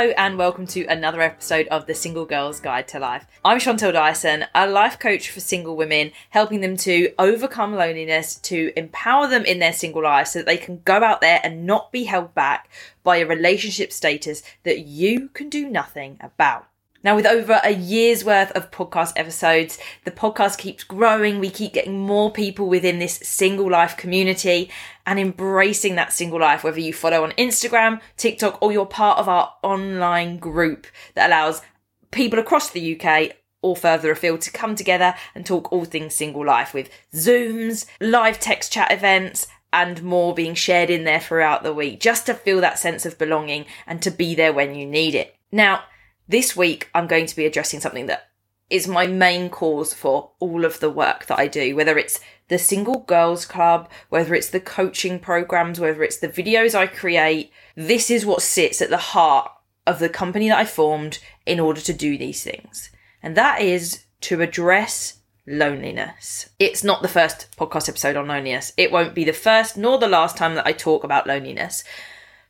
Hello, and welcome to another episode of the Single Girl's Guide to Life. I'm Chantelle Dyson, a life coach for single women, helping them to overcome loneliness, to empower them in their single life so that they can go out there and not be held back by a relationship status that you can do nothing about. Now, with over a year's worth of podcast episodes, the podcast keeps growing. We keep getting more people within this single life community and embracing that single life, whether you follow on Instagram, TikTok, or you're part of our online group that allows people across the UK or further afield to come together and talk all things single life with Zooms, live text chat events, and more being shared in there throughout the week just to feel that sense of belonging and to be there when you need it. Now, this week, I'm going to be addressing something that is my main cause for all of the work that I do, whether it's the Single Girls Club, whether it's the coaching programs, whether it's the videos I create. This is what sits at the heart of the company that I formed in order to do these things. And that is to address loneliness. It's not the first podcast episode on loneliness. It won't be the first nor the last time that I talk about loneliness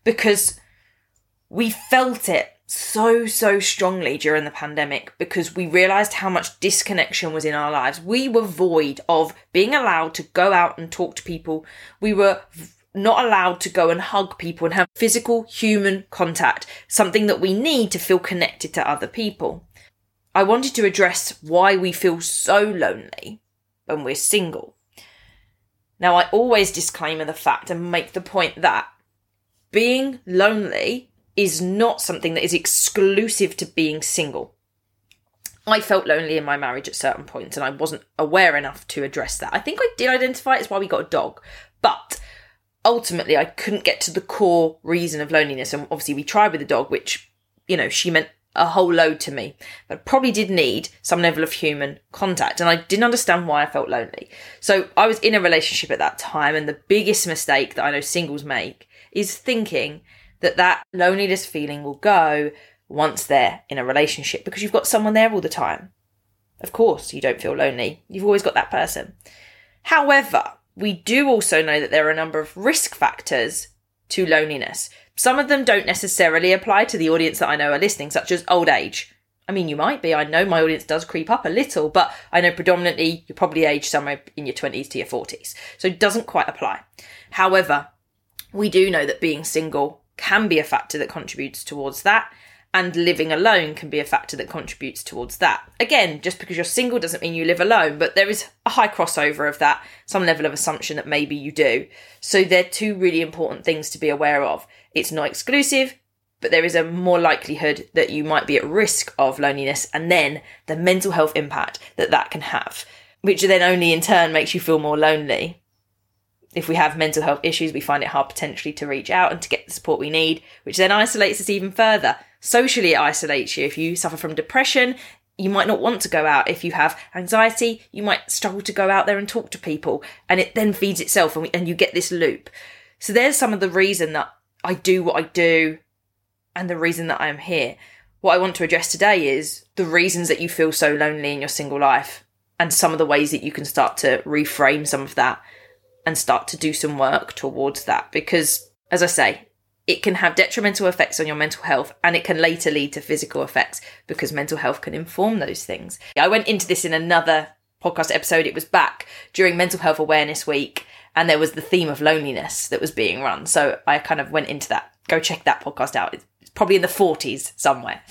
because we felt it so, so strongly during the pandemic because we realized how much disconnection was in our lives. We were void of being allowed to go out and talk to people. We were not allowed to go and hug people and have physical human contact, something that we need to feel connected to other people. I wanted to address why we feel so lonely when we're single. Now, I always disclaimer the fact and make the point that being lonely is not something that is exclusive to being single. I felt lonely in my marriage at certain points and I wasn't aware enough to address that. I think I did identify it, it's why we got a dog. But ultimately, I couldn't get to the core reason of loneliness. And obviously, we tried with the dog, which, you know, she meant a whole load to me, but probably did need some level of human contact. And I didn't understand why I felt lonely. So I was in a relationship at that time. And the biggest mistake that I know singles make is thinking that that loneliness feeling will go once they're in a relationship because you've got someone there all the time. Of course, you don't feel lonely. You've always got that person. However, we do also know that there are a number of risk factors to loneliness. Some of them don't necessarily apply to the audience that I know are listening, such as old age. I mean, you might be. I know my audience does creep up a little, but I know predominantly you're probably aged somewhere in your 20s to your 40s. So it doesn't quite apply. However, we do know that being single can be a factor that contributes towards that and living alone can be a factor that contributes towards that. Again, just because you're single doesn't mean you live alone, but there is a high crossover of that, some level of assumption that maybe you do. So they're two really important things to be aware of. It's not exclusive, but there is a more likelihood that you might be at risk of loneliness and then the mental health impact that that can have, which then only in turn makes you feel more lonely if we have mental health issues, we find it hard potentially to reach out and to get the support we need, which then isolates us even further. Socially, it isolates you. If you suffer from depression, you might not want to go out. If you have anxiety, you might struggle to go out there and talk to people, and it then feeds itself, and, we, and you get this loop. So there's some of the reason that I do what I do, and the reason that I am here. What I want to address today is the reasons that you feel so lonely in your single life, and some of the ways that you can start to reframe some of that and start to do some work towards that because, as I say, it can have detrimental effects on your mental health and it can later lead to physical effects because mental health can inform those things. I went into this in another podcast episode. It was back during Mental Health Awareness Week and there was the theme of loneliness that was being run. So I kind of went into that. Go check that podcast out. It's probably in the 40s somewhere.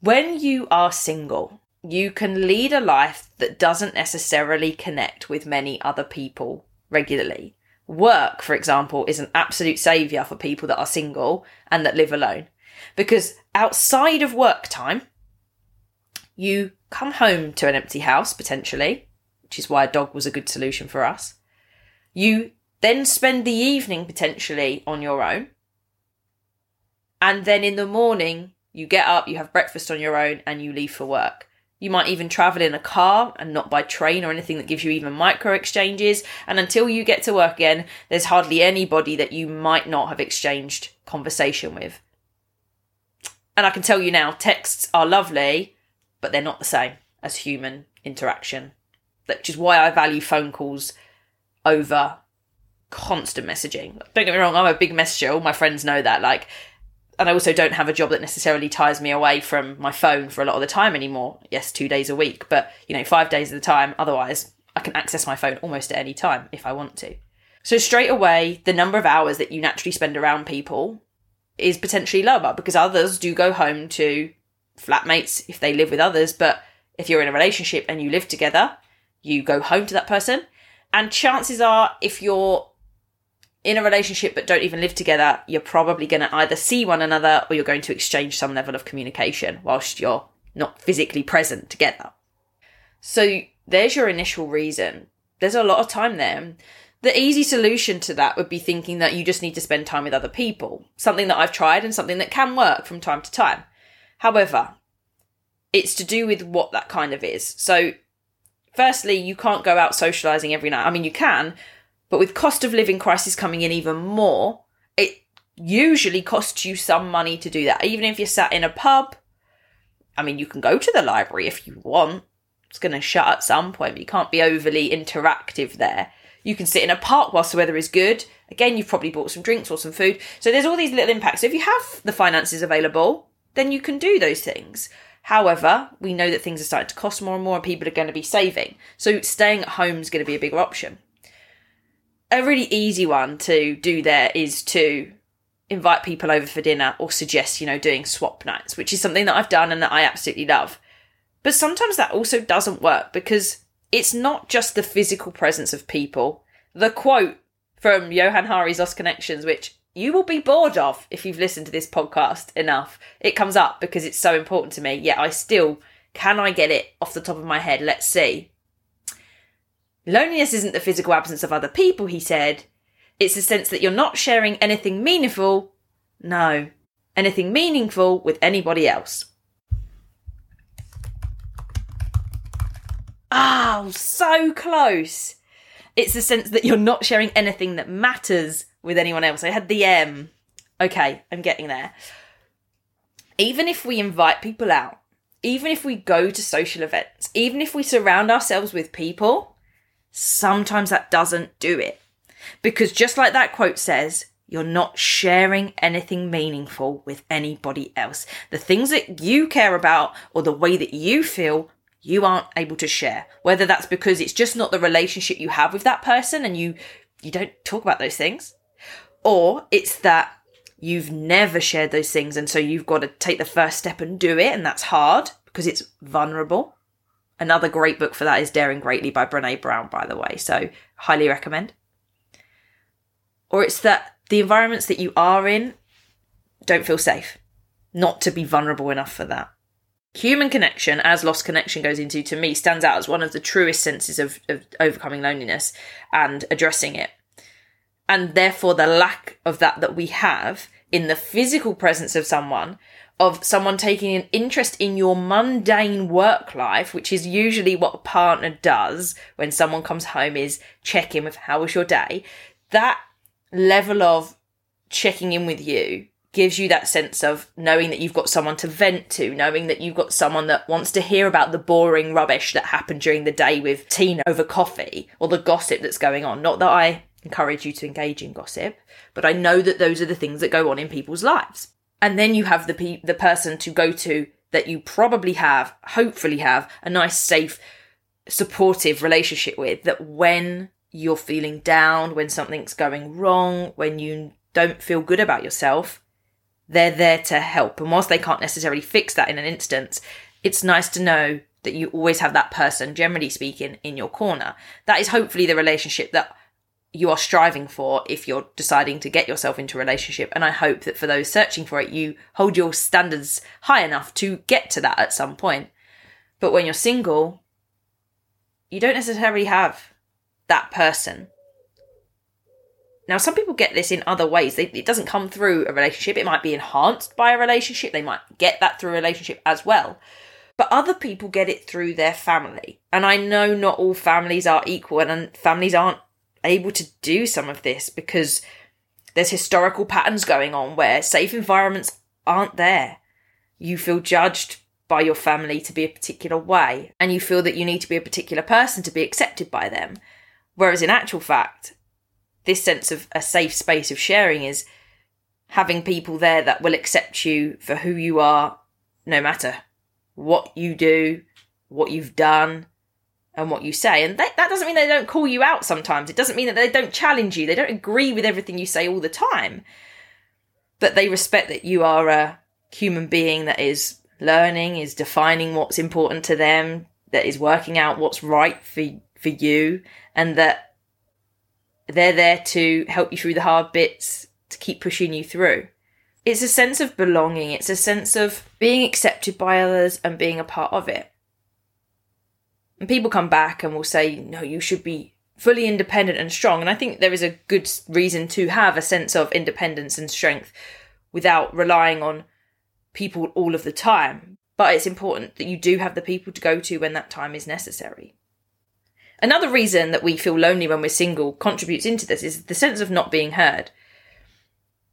When you are single, you can lead a life that doesn't necessarily connect with many other people regularly. Work, for example, is an absolute saviour for people that are single and that live alone. Because outside of work time, you come home to an empty house potentially, which is why a dog was a good solution for us. You then spend the evening potentially on your own. And then in the morning, you get up, you have breakfast on your own, and you leave for work. You might even travel in a car and not by train or anything that gives you even micro exchanges. And until you get to work again, there's hardly anybody that you might not have exchanged conversation with. And I can tell you now, texts are lovely, but they're not the same as human interaction. Which is why I value phone calls over constant messaging. Don't get me wrong, I'm a big messenger. All my friends know that. Like, and I also don't have a job that necessarily ties me away from my phone for a lot of the time anymore. Yes, two days a week, but you know, five days of the time. Otherwise, I can access my phone almost at any time if I want to. So, straight away, the number of hours that you naturally spend around people is potentially lower because others do go home to flatmates if they live with others. But if you're in a relationship and you live together, you go home to that person. And chances are, if you're in a relationship but don't even live together, you're probably going to either see one another or you're going to exchange some level of communication whilst you're not physically present together. So there's your initial reason. There's a lot of time there. The easy solution to that would be thinking that you just need to spend time with other people, something that I've tried and something that can work from time to time. However, it's to do with what that kind of is. So, firstly, you can't go out socializing every night. I mean, you can, but with cost of living crisis coming in even more, it usually costs you some money to do that. Even if you're sat in a pub, I mean, you can go to the library if you want. It's going to shut at some point, but you can't be overly interactive there. You can sit in a park whilst the weather is good. Again, you've probably bought some drinks or some food. So there's all these little impacts. So if you have the finances available, then you can do those things. However, we know that things are starting to cost more and more and people are going to be saving. So staying at home is going to be a bigger option a really easy one to do there is to invite people over for dinner or suggest, you know, doing swap nights, which is something that I've done and that I absolutely love. But sometimes that also doesn't work because it's not just the physical presence of people. The quote from Johann Hari's Lost Connections, which you will be bored of if you've listened to this podcast enough. It comes up because it's so important to me, yet I still can I get it off the top of my head? Let's see. Loneliness isn't the physical absence of other people, he said. It's the sense that you're not sharing anything meaningful, no, anything meaningful with anybody else. Oh, so close. It's the sense that you're not sharing anything that matters with anyone else. I had the M. Okay, I'm getting there. Even if we invite people out, even if we go to social events, even if we surround ourselves with people, sometimes that doesn't do it. Because just like that quote says, you're not sharing anything meaningful with anybody else. The things that you care about or the way that you feel, you aren't able to share. Whether that's because it's just not the relationship you have with that person and you you don't talk about those things, or it's that you've never shared those things and so you've got to take the first step and do it and that's hard because it's vulnerable. Another great book for that is Daring Greatly by Brene Brown, by the way. So, highly recommend. Or it's that the environments that you are in don't feel safe, not to be vulnerable enough for that. Human connection, as lost connection goes into, to me, stands out as one of the truest senses of, of overcoming loneliness and addressing it. And therefore, the lack of that that we have in the physical presence of someone of someone taking an interest in your mundane work life, which is usually what a partner does when someone comes home is check in with how was your day. That level of checking in with you gives you that sense of knowing that you've got someone to vent to, knowing that you've got someone that wants to hear about the boring rubbish that happened during the day with Tina over coffee or the gossip that's going on. Not that I encourage you to engage in gossip, but I know that those are the things that go on in people's lives and then you have the pe- the person to go to that you probably have, hopefully have a nice, safe, supportive relationship with. That when you're feeling down, when something's going wrong, when you don't feel good about yourself, they're there to help. And whilst they can't necessarily fix that in an instance, it's nice to know that you always have that person, generally speaking, in your corner. That is hopefully the relationship that you are striving for if you're deciding to get yourself into a relationship. And I hope that for those searching for it, you hold your standards high enough to get to that at some point. But when you're single, you don't necessarily have that person. Now, some people get this in other ways. They, it doesn't come through a relationship. It might be enhanced by a relationship. They might get that through a relationship as well. But other people get it through their family. And I know not all families are equal and families aren't able to do some of this because there's historical patterns going on where safe environments aren't there. You feel judged by your family to be a particular way, and you feel that you need to be a particular person to be accepted by them. Whereas in actual fact, this sense of a safe space of sharing is having people there that will accept you for who you are, no matter what you do, what you've done, and what you say. And that, that doesn't mean they don't call you out sometimes. It doesn't mean that they don't challenge you. They don't agree with everything you say all the time. But they respect that you are a human being that is learning, is defining what's important to them, that is working out what's right for for you, and that they're there to help you through the hard bits to keep pushing you through. It's a sense of belonging, it's a sense of being accepted by others and being a part of it. And people come back and will say, no, you should be fully independent and strong. And I think there is a good reason to have a sense of independence and strength without relying on people all of the time. But it's important that you do have the people to go to when that time is necessary. Another reason that we feel lonely when we're single contributes into this is the sense of not being heard.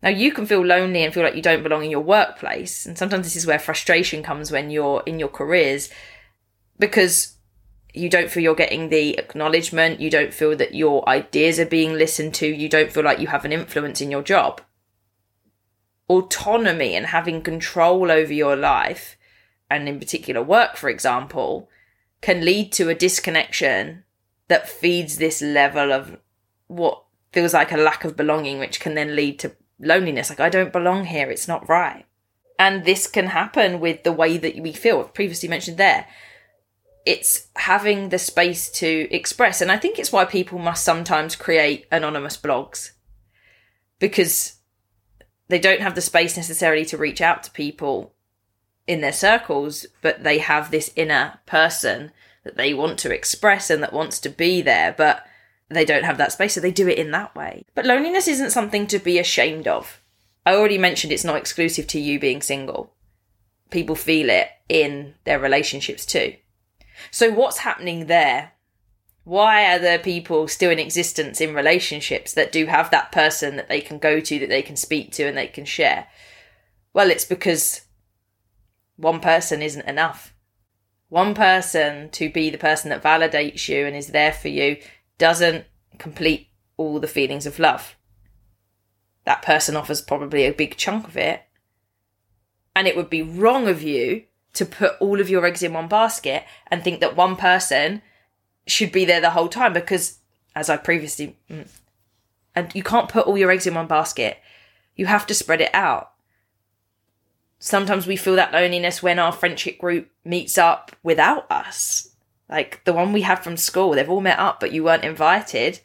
Now, you can feel lonely and feel like you don't belong in your workplace. And sometimes this is where frustration comes when you're in your careers because you don't feel you're getting the acknowledgement, you don't feel that your ideas are being listened to, you don't feel like you have an influence in your job. Autonomy and having control over your life, and in particular work, for example, can lead to a disconnection that feeds this level of what feels like a lack of belonging, which can then lead to loneliness. Like, I don't belong here. It's not right. And this can happen with the way that we feel, previously mentioned there. It's having the space to express. And I think it's why people must sometimes create anonymous blogs because they don't have the space necessarily to reach out to people in their circles, but they have this inner person that they want to express and that wants to be there, but they don't have that space, so they do it in that way. But loneliness isn't something to be ashamed of. I already mentioned it's not exclusive to you being single. People feel it in their relationships too. So, what's happening there? Why are there people still in existence in relationships that do have that person that they can go to, that they can speak to, and they can share? Well, it's because one person isn't enough one person to be the person that validates you and is there for you doesn't complete all the feelings of love. That person offers probably a big chunk of it. And it would be wrong of you to put all of your eggs in one basket and think that one person should be there the whole time because, as I previously, mm, and you can't put all your eggs in one basket. You have to spread it out sometimes we feel that loneliness when our friendship group meets up without us. Like the one we have from school, they've all met up, but you weren't invited.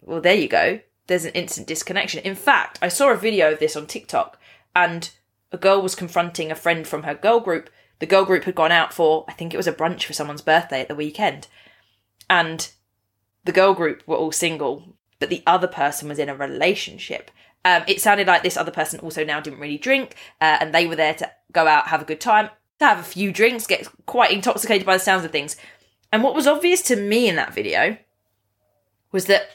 Well, there you go. There's an instant disconnection. In fact, I saw a video of this on TikTok and a girl was confronting a friend from her girl group. The girl group had gone out for, I think it was a brunch for someone's birthday at the weekend. And the girl group were all single, but the other person was in a relationship. Um, it sounded like this other person also now didn't really drink, uh, and they were there to go out, have a good time, to have a few drinks, get quite intoxicated by the sounds of things. And what was obvious to me in that video was that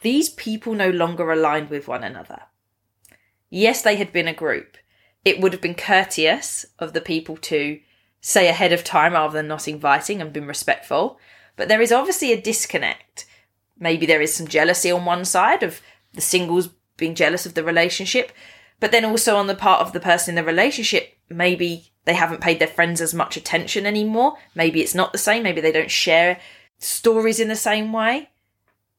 these people no longer aligned with one another. Yes, they had been a group. It would have been courteous of the people to say ahead of time rather than not inviting and been respectful. But there is obviously a disconnect. Maybe there is some jealousy on one side of the singles being jealous of the relationship. But then also on the part of the person in the relationship, maybe they haven't paid their friends as much attention anymore. Maybe it's not the same. Maybe they don't share stories in the same way.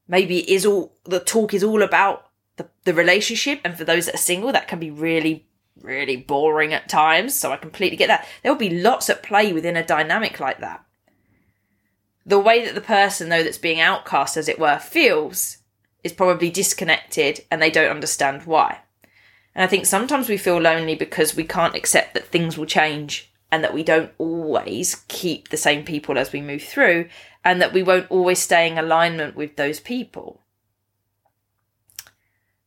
Maybe it is all the talk is all about the, the relationship. And for those that are single, that can be really, really boring at times. So I completely get that. There will be lots at play within a dynamic like that. The way that the person, though, that's being outcast, as it were, feels is probably disconnected and they don't understand why. And I think sometimes we feel lonely because we can't accept that things will change and that we don't always keep the same people as we move through and that we won't always stay in alignment with those people.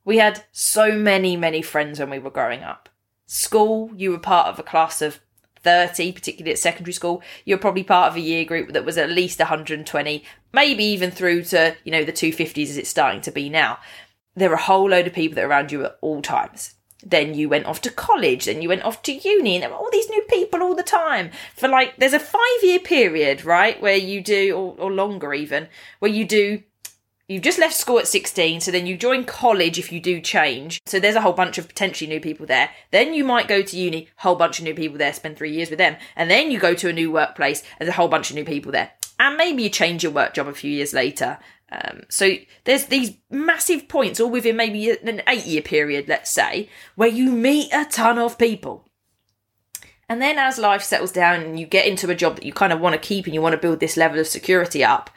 We had so many, many friends when we were growing up. School, you were part of a class of 30, particularly at secondary school, you're probably part of a year group that was at least 120, maybe even through to, you know, the 250s as it's starting to be now. There are a whole load of people that are around you at all times. Then you went off to college, then you went off to uni, and there were all these new people all the time. For like, there's a five year period, right, where you do, or, or longer even, where you do You've just left school at 16, so then you join college if you do change. So there's a whole bunch of potentially new people there. Then you might go to uni, whole bunch of new people there, spend three years with them. And then you go to a new workplace, and there's a whole bunch of new people there. And maybe you change your work job a few years later. Um, so there's these massive points, all within maybe an eight year period, let's say, where you meet a ton of people. And then as life settles down and you get into a job that you kind of want to keep and you want to build this level of security up,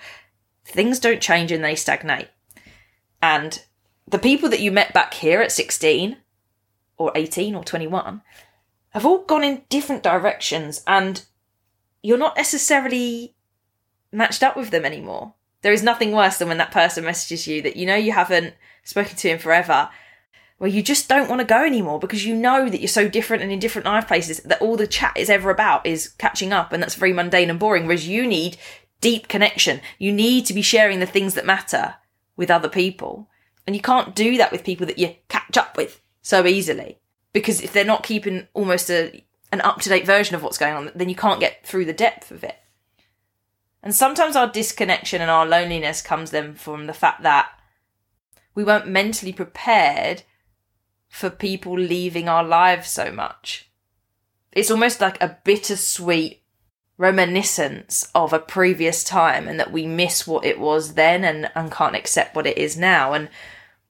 things don't change and they stagnate. And the people that you met back here at 16 or 18 or 21 have all gone in different directions and you're not necessarily matched up with them anymore. There is nothing worse than when that person messages you that you know you haven't spoken to him forever, where you just don't want to go anymore because you know that you're so different and in different life places that all the chat is ever about is catching up and that's very mundane and boring. Whereas you need deep connection. You need to be sharing the things that matter with other people. And you can't do that with people that you catch up with so easily. Because if they're not keeping almost a, an up to date version of what's going on, then you can't get through the depth of it. And sometimes our disconnection and our loneliness comes then from the fact that we weren't mentally prepared for people leaving our lives so much. It's almost like a bittersweet reminiscence of a previous time and that we miss what it was then and, and can't accept what it is now. And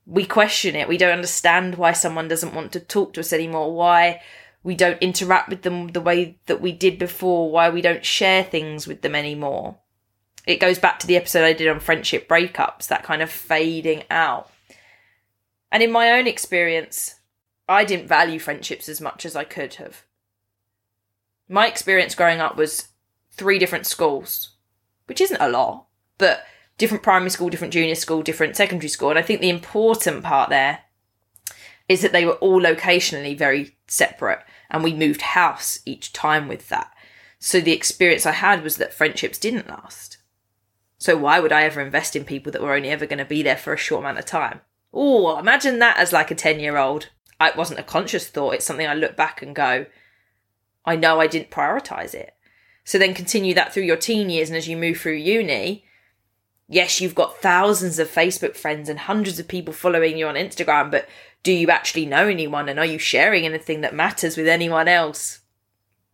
we question it. We don't understand why someone doesn't want to talk to us anymore, why we don't interact with them the way that we did before, why we don't share things with them anymore. It goes back to the episode I did on friendship breakups, that kind of fading out. And in my own experience, I didn't value friendships as much as I could have. My experience growing up was three different schools, which isn't a lot, but different primary school, different junior school, different secondary school. And I think the important part there is that they were all locationally very separate and we moved house each time with that. So the experience I had was that friendships didn't last. So why would I ever invest in people that were only ever going to be there for a short amount of time? Oh, imagine that as like a 10 year old. It wasn't a conscious thought. It's something I look back and go, I know I didn't prioritize it. So then continue that through your teen years and as you move through uni, yes, you've got thousands of Facebook friends and hundreds of people following you on Instagram, but do you actually know anyone and are you sharing anything that matters with anyone else?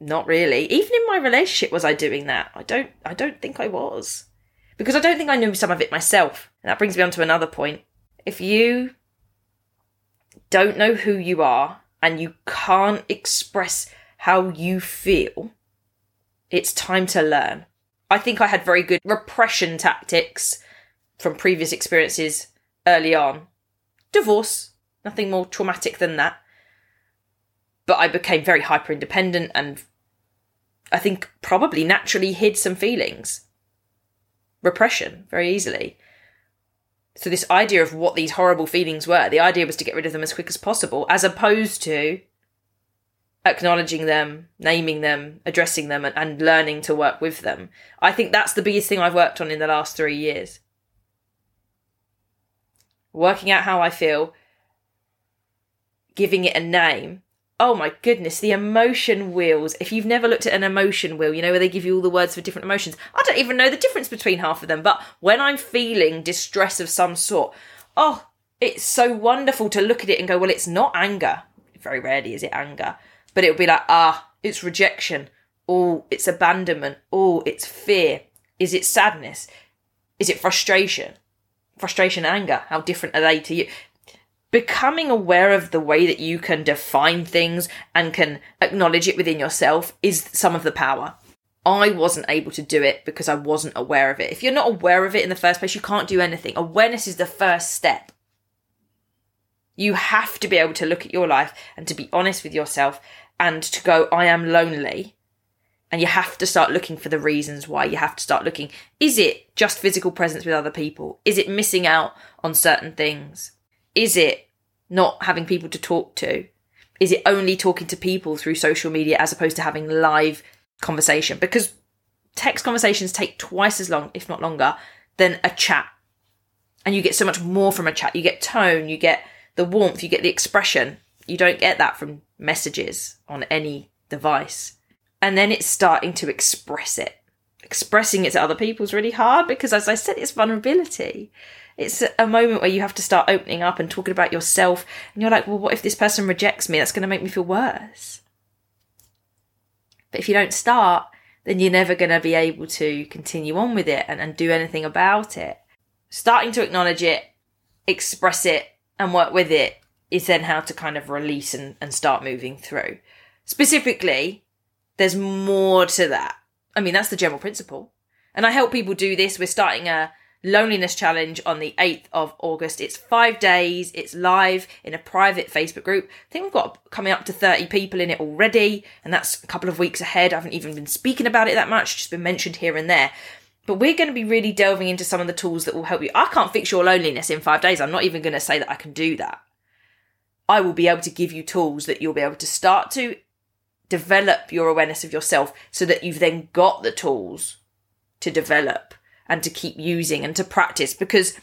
Not really. Even in my relationship was I doing that? I don't I don't think I was. Because I don't think I knew some of it myself. And that brings me on to another point. If you don't know who you are and you can't express how you feel, it's time to learn. I think I had very good repression tactics from previous experiences early on. Divorce, nothing more traumatic than that. But I became very hyper independent and I think probably naturally hid some feelings. Repression very easily. So, this idea of what these horrible feelings were, the idea was to get rid of them as quick as possible, as opposed to acknowledging them, naming them, addressing them, and, and, learning to work with them. I think that's the biggest thing I've worked on in the last three years. Working out how I feel, giving it a name. Oh my goodness, the emotion wheels. If you've never looked at an emotion wheel, you know where they give you all the words for different emotions. I don't even know the difference between half of them, but when I'm feeling distress of some sort, oh, it's so wonderful to look at it and go, well, it's not anger. Very rarely is it anger but it would be like, ah, it's rejection. Oh, it's abandonment. Oh, it's fear. Is it sadness? Is it frustration? Frustration, anger. How different are they to you? Becoming aware of the way that you can define things and can acknowledge it within yourself is some of the power. I wasn't able to do it because I wasn't aware of it. If you're not aware of it in the first place, you can't do anything. Awareness is the first step. You have to be able to look at your life and to be honest with yourself and to go, I am lonely. And you have to start looking for the reasons why. You have to start looking. Is it just physical presence with other people? Is it missing out on certain things? Is it not having people to talk to? Is it only talking to people through social media as opposed to having live conversation? Because text conversations take twice as long, if not longer, than a chat. And you get so much more from a chat. You get tone, you get the warmth, you get the expression. You don't get that from messages on any device. And then it's starting to express it. expressing it to other people is really hard because, as I said, it's vulnerability. It's a moment where you have to start opening up and talking about yourself. And you're like, well, what if this person rejects me? That's going to make me feel worse. But if you don't start, then you're never going to be able to continue on with it and, and do anything about it. Starting to acknowledge it, express it, and work with it is then how to kind of release and, and start moving through. Specifically, there's more to that. I mean, that's the general principle. And I help people do this. We're starting a loneliness challenge on the 8th of August. It's five days. It's live in a private Facebook group. I think we've got coming up to 30 people in it already. And that's a couple of weeks ahead. I haven't even been speaking about it that much, just been mentioned here and there. But we're going to be really delving into some of the tools that will help you. I can't fix your loneliness in five days. I'm not even going to say that I can do that. I will be able to give you tools that you'll be able to start to develop your awareness of yourself so that you've then got the tools to develop and to keep using and to practice because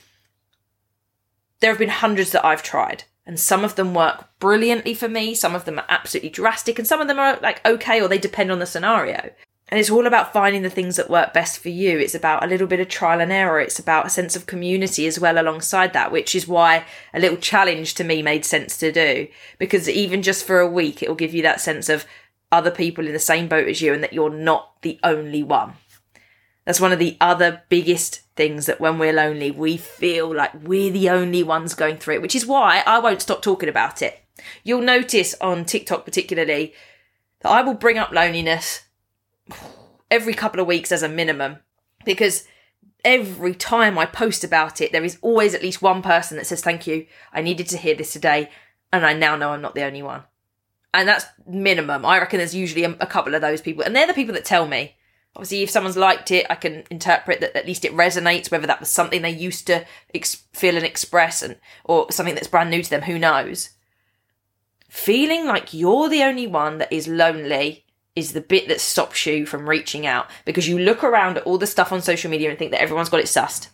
there have been hundreds that I've tried and some of them work brilliantly for me, some of them are absolutely drastic, and some of them are like okay or they depend on the scenario. And it's all about finding the things that work best for you. It's about a little bit of trial and error. It's about a sense of community as well alongside that, which is why a little challenge to me made sense to do. Because even just for a week, it will give you that sense of other people in the same boat as you and that you're not the only one. That's one of the other biggest things that when we're lonely, we feel like we're the only ones going through it, which is why I won't stop talking about it. You'll notice on TikTok, particularly, that I will bring up loneliness every couple of weeks as a minimum because every time I post about it, there is always at least one person that says, Thank you. I needed to hear this today. And I now know I'm not the only one. And that's minimum. I reckon there's usually a, a couple of those people. And they're the people that tell me. Obviously, if someone's liked it, I can interpret that at least it resonates, whether that was something they used to ex- feel and express and, or something that's brand new to them, who knows? Feeling like you're the only one that is lonely is the bit that stops you from reaching out because you look around at all the stuff on social media and think that everyone's got it sussed.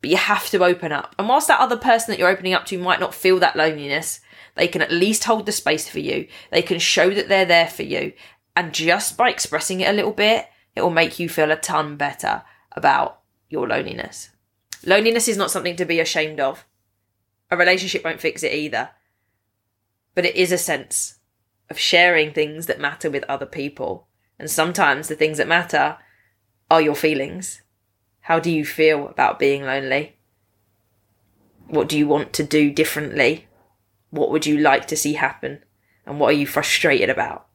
But you have to open up. And whilst that other person that you're opening up to might not feel that loneliness, they can at least hold the space for you. They can show that they're there for you. And just by expressing it a little bit, it will make you feel a ton better about your loneliness. Loneliness is not something to be ashamed of. A relationship won't fix it either. But it is a sense of sharing things that matter with other people. And sometimes the things that matter are your feelings. How do you feel about being lonely? What do you want to do differently? What would you like to see happen? And what are you frustrated about?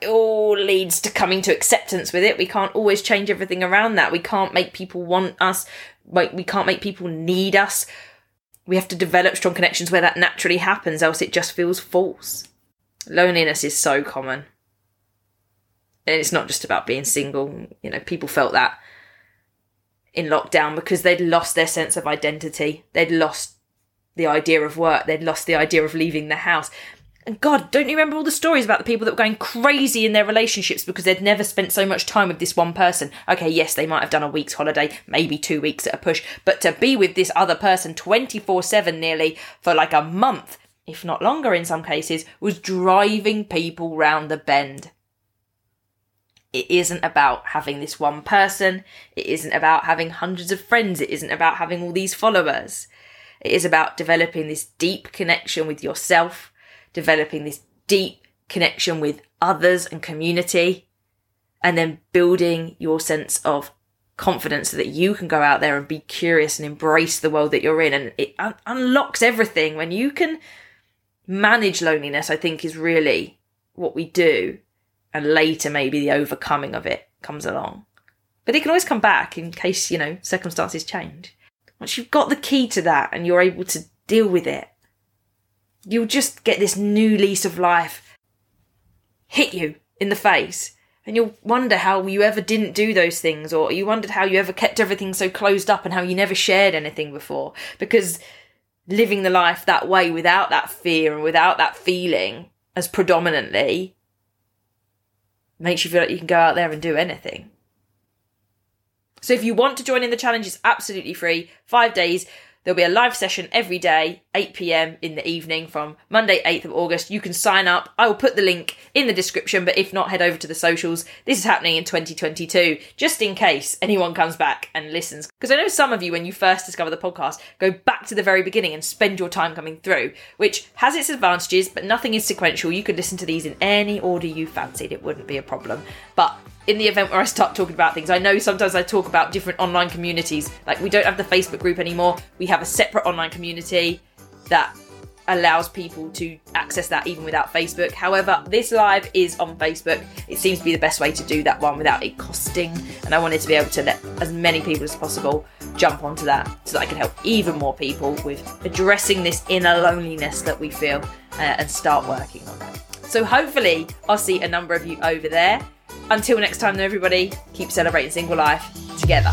It all leads to coming to acceptance with it. We can't always change everything around that. We can't make people want us. We can't make people need us. We have to develop strong connections where that naturally happens, else it just feels false. Loneliness is so common. And it's not just about being single. You know, people felt that in lockdown because they'd lost their sense of identity. They'd lost the idea of work. They'd lost the idea of leaving the house. And God, don't you remember all the stories about the people that were going crazy in their relationships because they'd never spent so much time with this one person? Okay, yes, they might have done a week's holiday, maybe two weeks at a push, but to be with this other person 24 7 nearly for like a month if not longer in some cases, was driving people round the bend. It isn't about having this one person. It isn't about having hundreds of friends. It isn't about having all these followers. It is about developing this deep connection with yourself, developing this deep connection with others and community, and then building your sense of confidence so that you can go out there and be curious and embrace the world that you're in. And it un- unlocks everything when you can manage loneliness, I think, is really what we do. And later, maybe the overcoming of it comes along. But it can always come back in case, you know, circumstances change. Once you've got the key to that and you're able to deal with it, you'll just get this new lease of life hit you in the face. And you'll wonder how you ever didn't do those things, or you wondered how you ever kept everything so closed up and how you never shared anything before. Because living the life that way without that fear and without that feeling as predominantly makes you feel like you can go out there and do anything. So if you want to join in the challenge, it's absolutely free. Five days. There'll be a live session every day, 8 pm in the evening from Monday, 8th of August. You can sign up. I will put the link in the description, but if not, head over to the socials. This is happening in 2022, just in case anyone comes back and listens. Because I know some of you, when you first discover the podcast, go back to the very beginning and spend your time coming through, which has its advantages, but nothing is sequential. You could listen to these in any order you fancied, it wouldn't be a problem. But in the event where I start talking about things, I know sometimes I talk about different online communities. Like we don't have the Facebook group anymore. We have a separate online community that allows people to access that even without Facebook. However, this live is on Facebook. It seems to be the best way to do that one without it costing. And I wanted to be able to let as many people as possible jump onto that so that I can help even more people with addressing this inner loneliness that we feel uh, and start working on that. So hopefully, I'll see a number of you over there. Until next time, everybody, keep celebrating single life together.